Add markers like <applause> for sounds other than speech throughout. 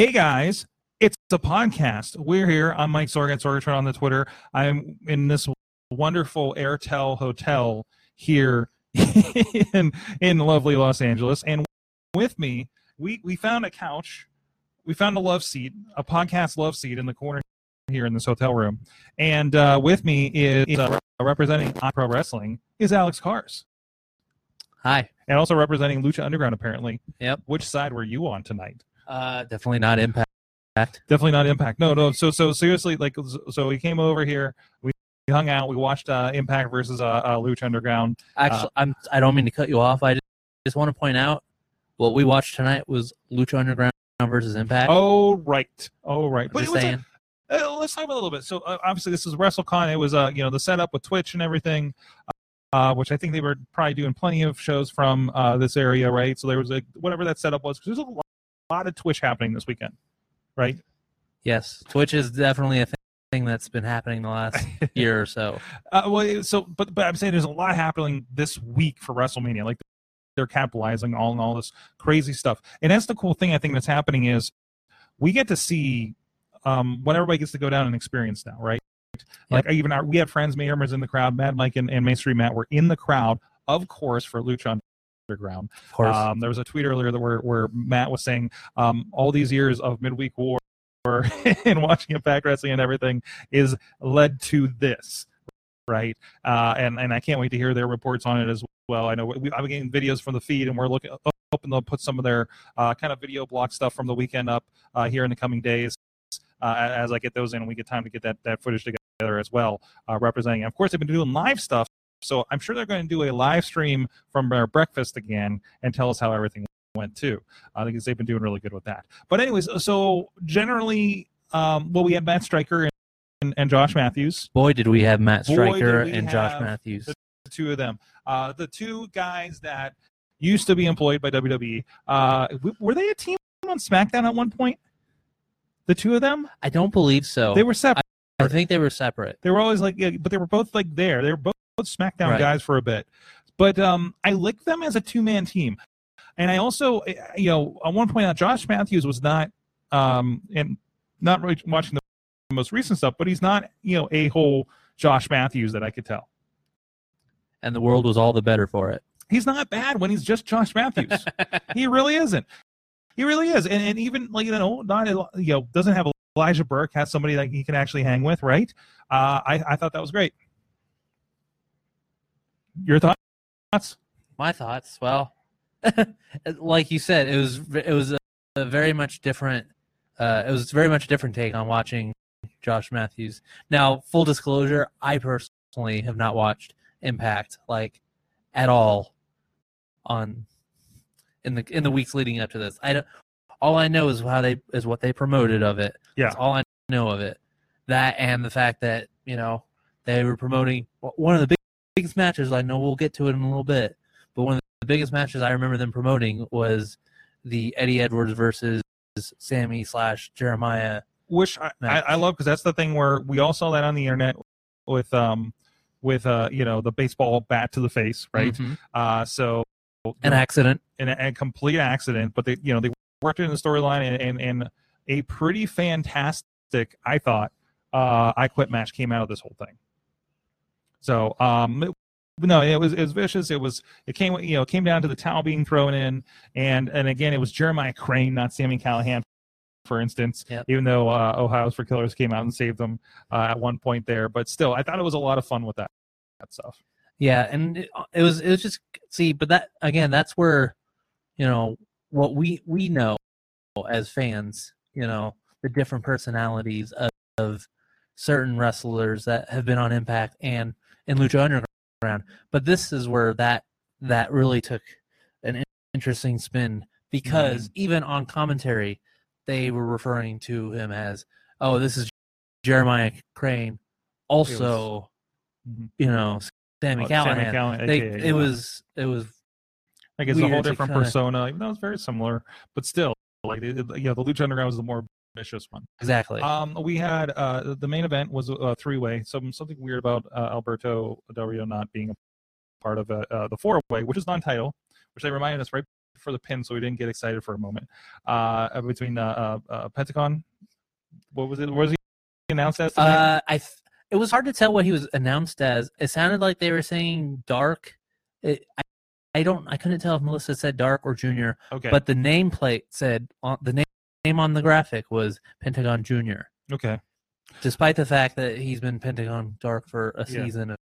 Hey guys, it's a podcast. We're here. I'm Mike Sorgat, Sorgatron on the Twitter. I'm in this wonderful Airtel hotel here <laughs> in in lovely Los Angeles, and with me, we we found a couch, we found a love seat, a podcast love seat in the corner here in this hotel room, and uh, with me is uh, representing Pro Wrestling is Alex Cars, Hi. and also representing Lucha Underground. Apparently, Yep. Which side were you on tonight? Uh, definitely not impact. Definitely not Impact. No, no. So, so seriously, like, so we came over here, we hung out, we watched uh, Impact versus uh, uh, Lucha Underground. Actually, I'm. I don't mean to cut you off. I just, just want to point out what we watched tonight was Lucha Underground versus Impact. Oh, right. Oh, right. I'm But it just was a, uh, let's talk about a little bit. So, uh, obviously, this is WrestleCon. It was, uh, you know, the setup with Twitch and everything, uh, which I think they were probably doing plenty of shows from uh, this area, right? So there was a whatever that setup was. 'cause there's a lot, lot of Twitch happening this weekend, right? yes, Twitch is definitely a thing that's been happening the last <laughs> year or so. Uh, well, so but but I'm saying there's a lot happening this week for WrestleMania. Like they're capitalizing on all this crazy stuff, and that's the cool thing I think that's happening is we get to see um, what everybody gets to go down and experience now, right? Like even our we had friends, Mayhem was in the crowd, Mad Mike and, and Main Street Matt were in the crowd, of course, for Lucha Underground. Of course. Um, there was a tweet earlier that where, where Matt was saying um, all these years of midweek war <laughs> and watching Impact Wrestling and everything is led to this, right? Uh, and and I can't wait to hear their reports on it as well. I know we, I'm getting videos from the feed, and we're looking hoping they'll put some of their uh, kind of video block stuff from the weekend up uh, here in the coming days. Uh, as I get those in, and we get time to get that, that footage together as well, uh, representing. Of course, they've been doing live stuff, so I'm sure they're going to do a live stream from their breakfast again and tell us how everything went too. I think they've been doing really good with that. But anyways, so generally, um, well, we had Matt Striker and, and Josh Matthews, Boy, did we have Matt did and Josh Matthews. the two of them, uh, the two guys that used to be employed by WWE. Uh, were they a team on SmackDown at one point? The two of them, I don't believe so. they were separate. I think they were separate. They were always like, yeah, but they were both like there. They were both, SmackDown Right. guys for a bit. But um, I liked them as a two man team. And I also, eh, you know, I want to point out Josh Matthews was not, um, and not really watching the most recent stuff, but he's not, you know, a whole Josh Matthews that I could tell. And the world was all the better for it. He's not bad when he's just Josh Matthews. <laughs> he really isn't. He really is. And, and even like you know, not you know, doesn't have Elijah Burke has somebody that he can actually hang with, right? Uh, I I thought that was great. Your thoughts? My thoughts. Well, <laughs> like you said, it was it was a, a very much different. Uh, it was very much a different take on watching Josh Matthews. Now, full disclosure, I personally have not watched Impact like at all on in the in the weeks leading up to this. I don't. All I know is how they is what they promoted of it. Yeah. That's all I know of it. That and the fact that you know they were promoting one of the big, biggest matches. I know we'll get to it in a little bit, but one of the biggest matches I remember them promoting was the Eddie Edwards versus Sammy slash Jeremiah. Which I, I, I love because that's the thing where we all saw that on the internet with um with uh you know the baseball bat to the face, right? Mhm. Uh, so An accident. an, a complete accident, but they you know they worked it in the storyline and, and and a pretty fantastic, I thought, uh, I quit match came out of this whole thing. So um, it- no, it was it was vicious. It was it came you know came down to the towel being thrown in, and and again it was Jeremiah Crane, not Sammy Callahan, for instance. Yep. Even though uh, Ohio's for Killers came out and saved them uh, at one point there, but still, I thought it was a lot of fun with that that stuff. Yeah, and it, it was it was just see, but that again, that's where you know what we we know as fans, you know, the different personalities of, of certain wrestlers that have been on Impact and in Lucha Underground. But this is where that that really took an interesting spin because even on commentary, they were referring to him as, "Oh, this is Jeremiah Crane." Also, Mhm. you know, Sammy Oh, Callahan. Sammy Callahan, They, aka, it yeah. was it was like it's a whole different kinda- persona, even though it's very similar, but still, like it, it- you know, the Lucha Underground was the more vicious one. exactly Um, we had uh, the main event was a three way. Some something weird about uh, Alberto Del Rio not being a part of uh, uh, the four way, which is non-title, which they reminded us right before the pin, so we didn't get excited for a moment. Uh, between uh, uh, uh, Pentagon, what was it? Was he announced as? Uh, I th- it was hard to tell what he was announced as. It sounded like they were saying dark. It, I, I don't. I couldn't tell if Melissa said dark or junior, okay. but the nameplate said on the name name on the graphic was Pentagon Junior. okay. Despite the fact that he's been Pentagon Dark for a Yeah. season of,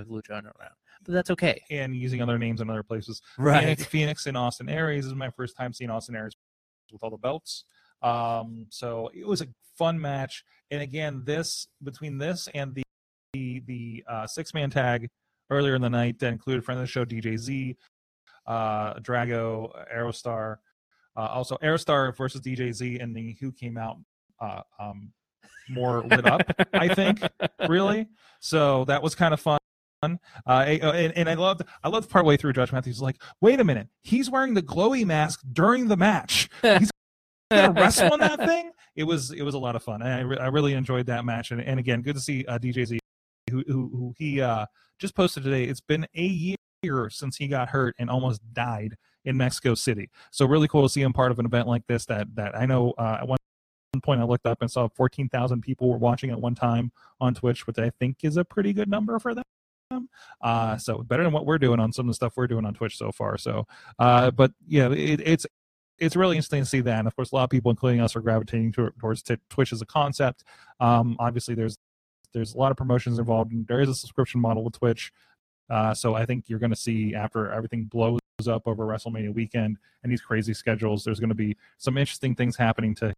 Lucha Underground, but that's okay. And using other names in other places. Right. Fenix, Fenix and Austin Aries this is my first time seeing Austin Aries with all the belts. Um, so it was a fun match. And again, this between this and the the, the uh, six man tag earlier in the night that included friend of the show DJ Z, uh, Drago, Aerostar, uh, also Aerostar versus DJ Z, and the who came out uh, um, more lit up. I think <laughs> really. So that was kind of fun. Uh, and, and I loved, I loved partway through Josh Matthews was like, wait a minute, he's wearing the glowy mask during the match. He's <laughs> gonna wrestle in that thing. It was, it was a lot of fun. I, re- I really enjoyed that match. And, and again, good to see uh, DJ Z, who, who, who he uh, just posted today. It's been a year since he got hurt and almost died in Mexico City. So really cool to see him part of an event like this. That that I know uh, at one point I looked up and saw 14,000 people were watching at one time on Twitch, which I think is a pretty good number for them. Uh, so better than what we're doing on some of the stuff we're doing on Twitch so far. So, uh, but yeah, it, it's it's really interesting to see that. And of course, a lot of people, including us, are gravitating to, towards t- Twitch as a concept. Um, obviously, there's there's a lot of promotions involved, and there is a subscription model with Twitch. Uh, so I think you're going to see after everything blows up over WrestleMania weekend and these crazy schedules, there's going to be some interesting things happening to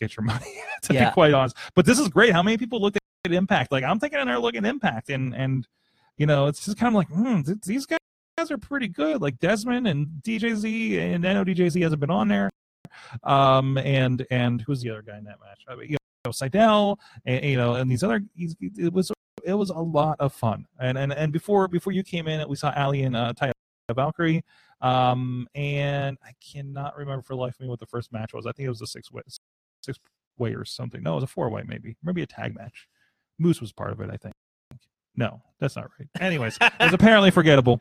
get your <laughs> money. to Yeah. be quite honest, but this is great. How many people looked at Impact? Like I'm thinking they're looking at Impact, and and you know it's just kind of like hmm, th- these guys are pretty good. Like Desmond and DJZ, and I know DJZ hasn't been on there. Um, and and who's the other guy in that match? I mean, you know, Sydal, and you know, and these other. It was it was a lot of fun. And and and before before you came in, we saw Allie and uh, Taya Valkyrie. Um, and I cannot remember for the life of me what the first match was. I think it was a six way, six way or something. No, it was a four way maybe, maybe a tag match. Moose was part of it, I think. No, that's not right. Anyways, it was <laughs> apparently forgettable.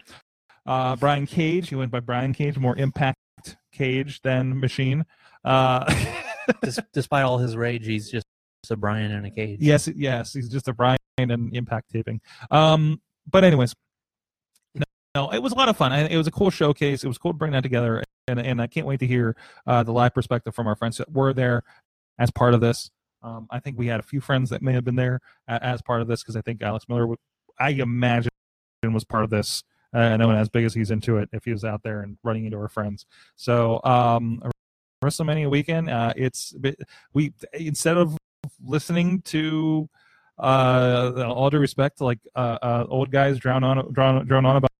Uh, Brian Cage, he went by Brian Cage, more impact Cage than Machine. Uh, <laughs> despite all his rage, he's just a Brian in a cage. yes, yes, he's just a Brian and impact taping. Um, but anyways, no, it was a lot of fun. It was a cool showcase. It was cool to bring that together, and and I can't wait to hear uh, the live perspective from our friends that were there as part of this. Um, I think we had a few friends that may have been there as part of this because I think Alex Miller, would, I imagine, was part of this. Uh, I know as big as he's into it, if he was out there and running into our friends. So um, WrestleMania weekend, uh, it's we instead of listening to uh, all due respect, like uh, uh, old guys drown on drown, drown on about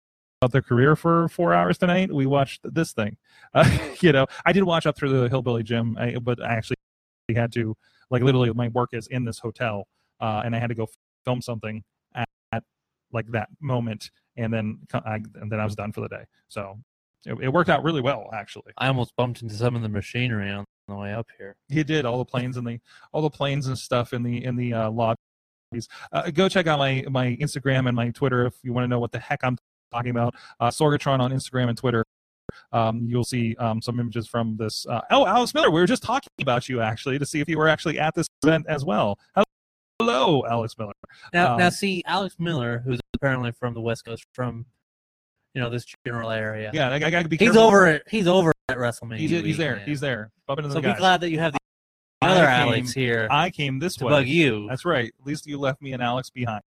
about their career for four hours tonight. We watched this thing. Uh, <laughs> you know, I did watch up through the Hillbilly Jim, I, but I actually had to like literally my work is in this hotel, uh, and I had to go film something at, at like that moment, and then I, and then I was done for the day. So it, it worked out really well, actually. I almost bumped into some of the machinery on the way up here. He did all the planes and the all the planes and stuff in the in the uh, lobbies. Uh, go check out my my Instagram and my Twitter if you want to know what the heck I'm talking about. Uh, Sorgatron on Instagram and Twitter. Um, you'll see um, some images from this. Uh, oh, Alex Miller, we were just talking about you actually to see if you were actually at this event as well. Hello, Alex Miller. Now, Um, now, see, Alex Miller, who's apparently from the West Coast, from you know this general area. Yeah, I, I got to be he's over at he's over at WrestleMania. He's, he's there. He's there. Bumping into So the be guys. glad that you have the I other came- Alex here I came this to way. bug you. That's right. At least you left me and Alex behind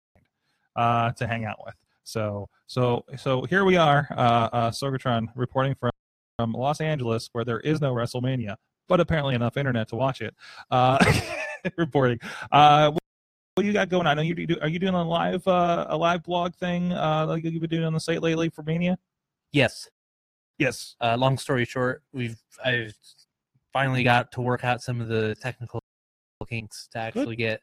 uh, to hang out with. So so so here we are, uh, uh, Sorgatron reporting from, from Los Angeles, where there is no WrestleMania, but apparently enough internet to watch it. Uh, <laughs> reporting. Uh, what, you got going on? Are you do, are you doing a live uh, a live blog thing uh, like you've been doing on the site lately for Mania? Yes. Yes. Uh, long story short, we've I've finally got to work out some of the technical kinks to actually get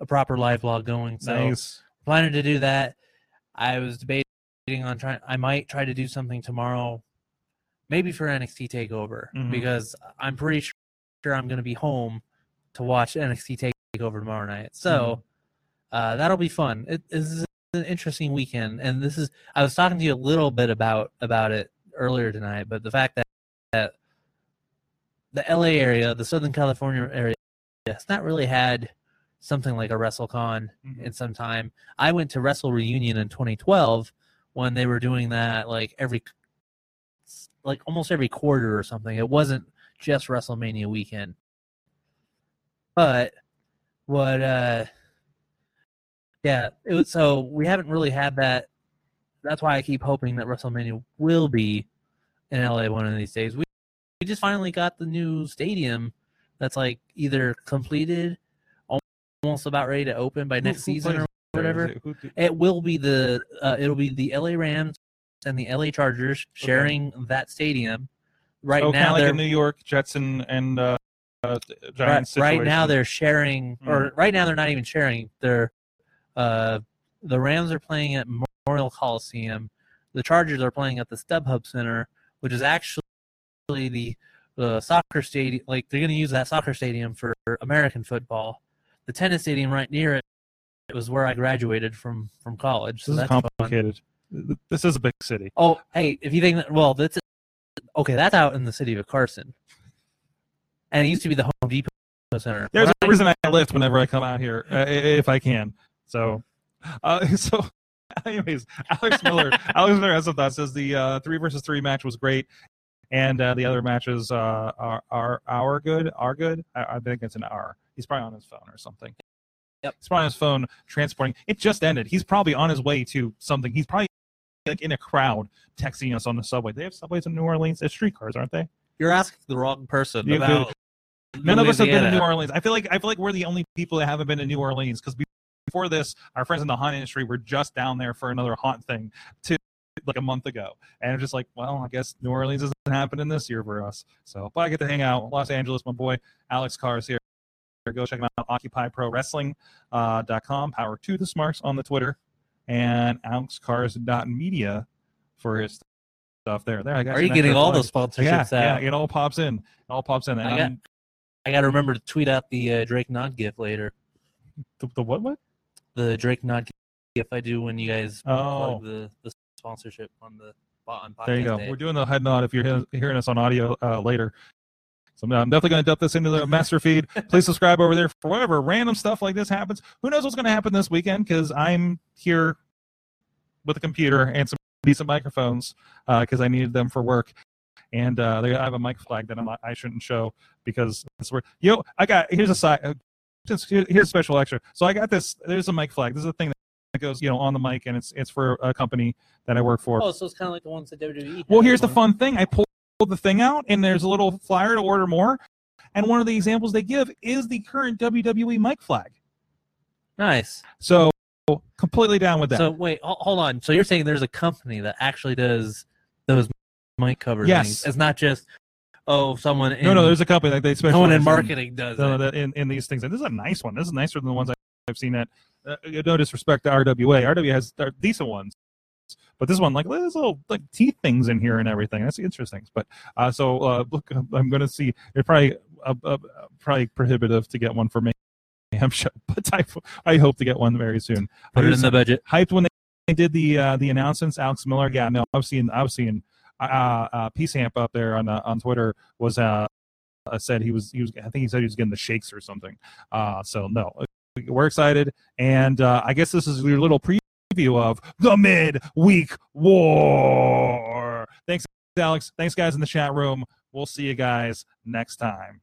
a proper live blog going. So Nice. planning to do that. I was debating on trying. I might try to do something tomorrow, maybe for NXT Takeover, Mhm. because I'm pretty sure I'm going to be home to watch NXT Takeover tomorrow night. So uh, that'll be fun. It this is an interesting weekend, and this is. I was talking to you a little bit about about it earlier tonight, but the fact that the LA area, the Southern California area, has not really had something like a WrestleCon Mhm. in some time. I went to Wrestle Reunion in 2012 when they were doing that like every like almost every quarter or something. It wasn't just WrestleMania weekend. But what uh yeah, it was so we haven't really had that that's why I keep hoping that WrestleMania will be in LA one of these days. We we just finally got the new stadium that's like either completed almost about ready to open by next who season or whatever. It- who- It will be the uh, it'll be the LA Rams and the LA Chargers sharing that stadium. Right kind now like they're in New York Jets and and uh, uh, right, Giants. right now. Hmm. they're sharing or right now they're not even sharing. They're uh the Rams are playing at Memorial Coliseum. The Chargers are playing at the StubHub Center, which is actually the the soccer stadium. Like they're going to use that soccer stadium for American football. The tennis stadium right near it, it was where I graduated from from college. So This is that's fun. complicated. This is a big city. Oh, hey, if you think that, well, that's okay. That's out in the city of Carson, and it used to be the Home Depot Center. There's a reason I lift whenever I come out here, uh, if I can. So, uh, <laughs> so, anyways, Alex <laughs> Miller, Alex Miller has some thoughts. Says the uh, three versus three match was great, and uh, the other matches uh, are are are good. Are good. I, I think it's an R. He's probably on his phone or something. Yep. He's probably on his phone transporting. It just ended. He's probably on his way to something. He's probably like in a crowd texting us on the subway. They have subways in New Orleans. They have streetcars, aren't they? You're asking the wrong person You about. None of us have been to New Orleans. I feel like I feel like we're the only people that haven't been to New Orleans because before this, our friends in the haunt industry were just down there for another haunt thing to like a month ago, and it's just like, well, I guess New Orleans isn't happening this year for us. So, but I get to hang out Los Angeles. My boy Alex Carr is here. Go check him out. OccupyProWrestling.com. Power to the smarts on the Twitter, and AlexCars.media for his stuff there. There, I got Are you getting all those sponsorships Yeah, out? yeah, it all pops in. It all pops in. I got- I got to remember to tweet out the uh, Drake Nod gift later. the, the what? What? The Drake Nod gift If I do when you guys Oh. plug the, the sponsorship on the There you go. day. We're doing the head nod if you're hearing us on audio uh, later. So I'm definitely going to dump this into the master feed. Please subscribe over there for whatever random stuff like this happens. Who knows what's going to happen this weekend? Because I'm here with a computer and some decent microphones because I needed them for work. And uh, they, I have a mic flag that I'm, not- I shouldn't show because that's where. Yo, I got here's a side. Uh, just here's a special extra. So I got this. There's a mic flag. This is a thing that goes, you know, on the mic, and it's it's for a company that I work for. Oh, so it's kind of like the ones that WWE. Well, here's the fun thing. I pulled the thing out, and there's a little flyer to order more. And one of the examples they give is the current WWE mic flag. Nice. So completely down with that. So wait, hold on. So you're saying there's a company that actually does those mic cover Yes. things? It's not just oh someone. In, no, no, there's a company that they specialize someone in in- marketing does no, it. in, in these things. And this is a nice one. This is nicer than the ones I've seen at. Uh, no disrespect to RWA. RWA has decent ones, but this one like there's little like teeth things in here and everything. That's interesting. But uh, so uh, look, I'm going to see. It's probably uh, uh, probably prohibitive to get one for me. I'm sure, but I, I hope to get one very soon. Put I it in the budget. hyped when they did the uh, the announcements. Alex Miller, yeah, no, I've seen I've seen uh, uh, Peace Amp up there on uh, on Twitter was uh, uh, said he was he was I think he said he was getting the shakes or something. Uh, so no, we're excited, and uh, I guess this is your little preview of the midweek war. Thanks, Alex. Thanks, guys in the chat room. We'll see you guys next time.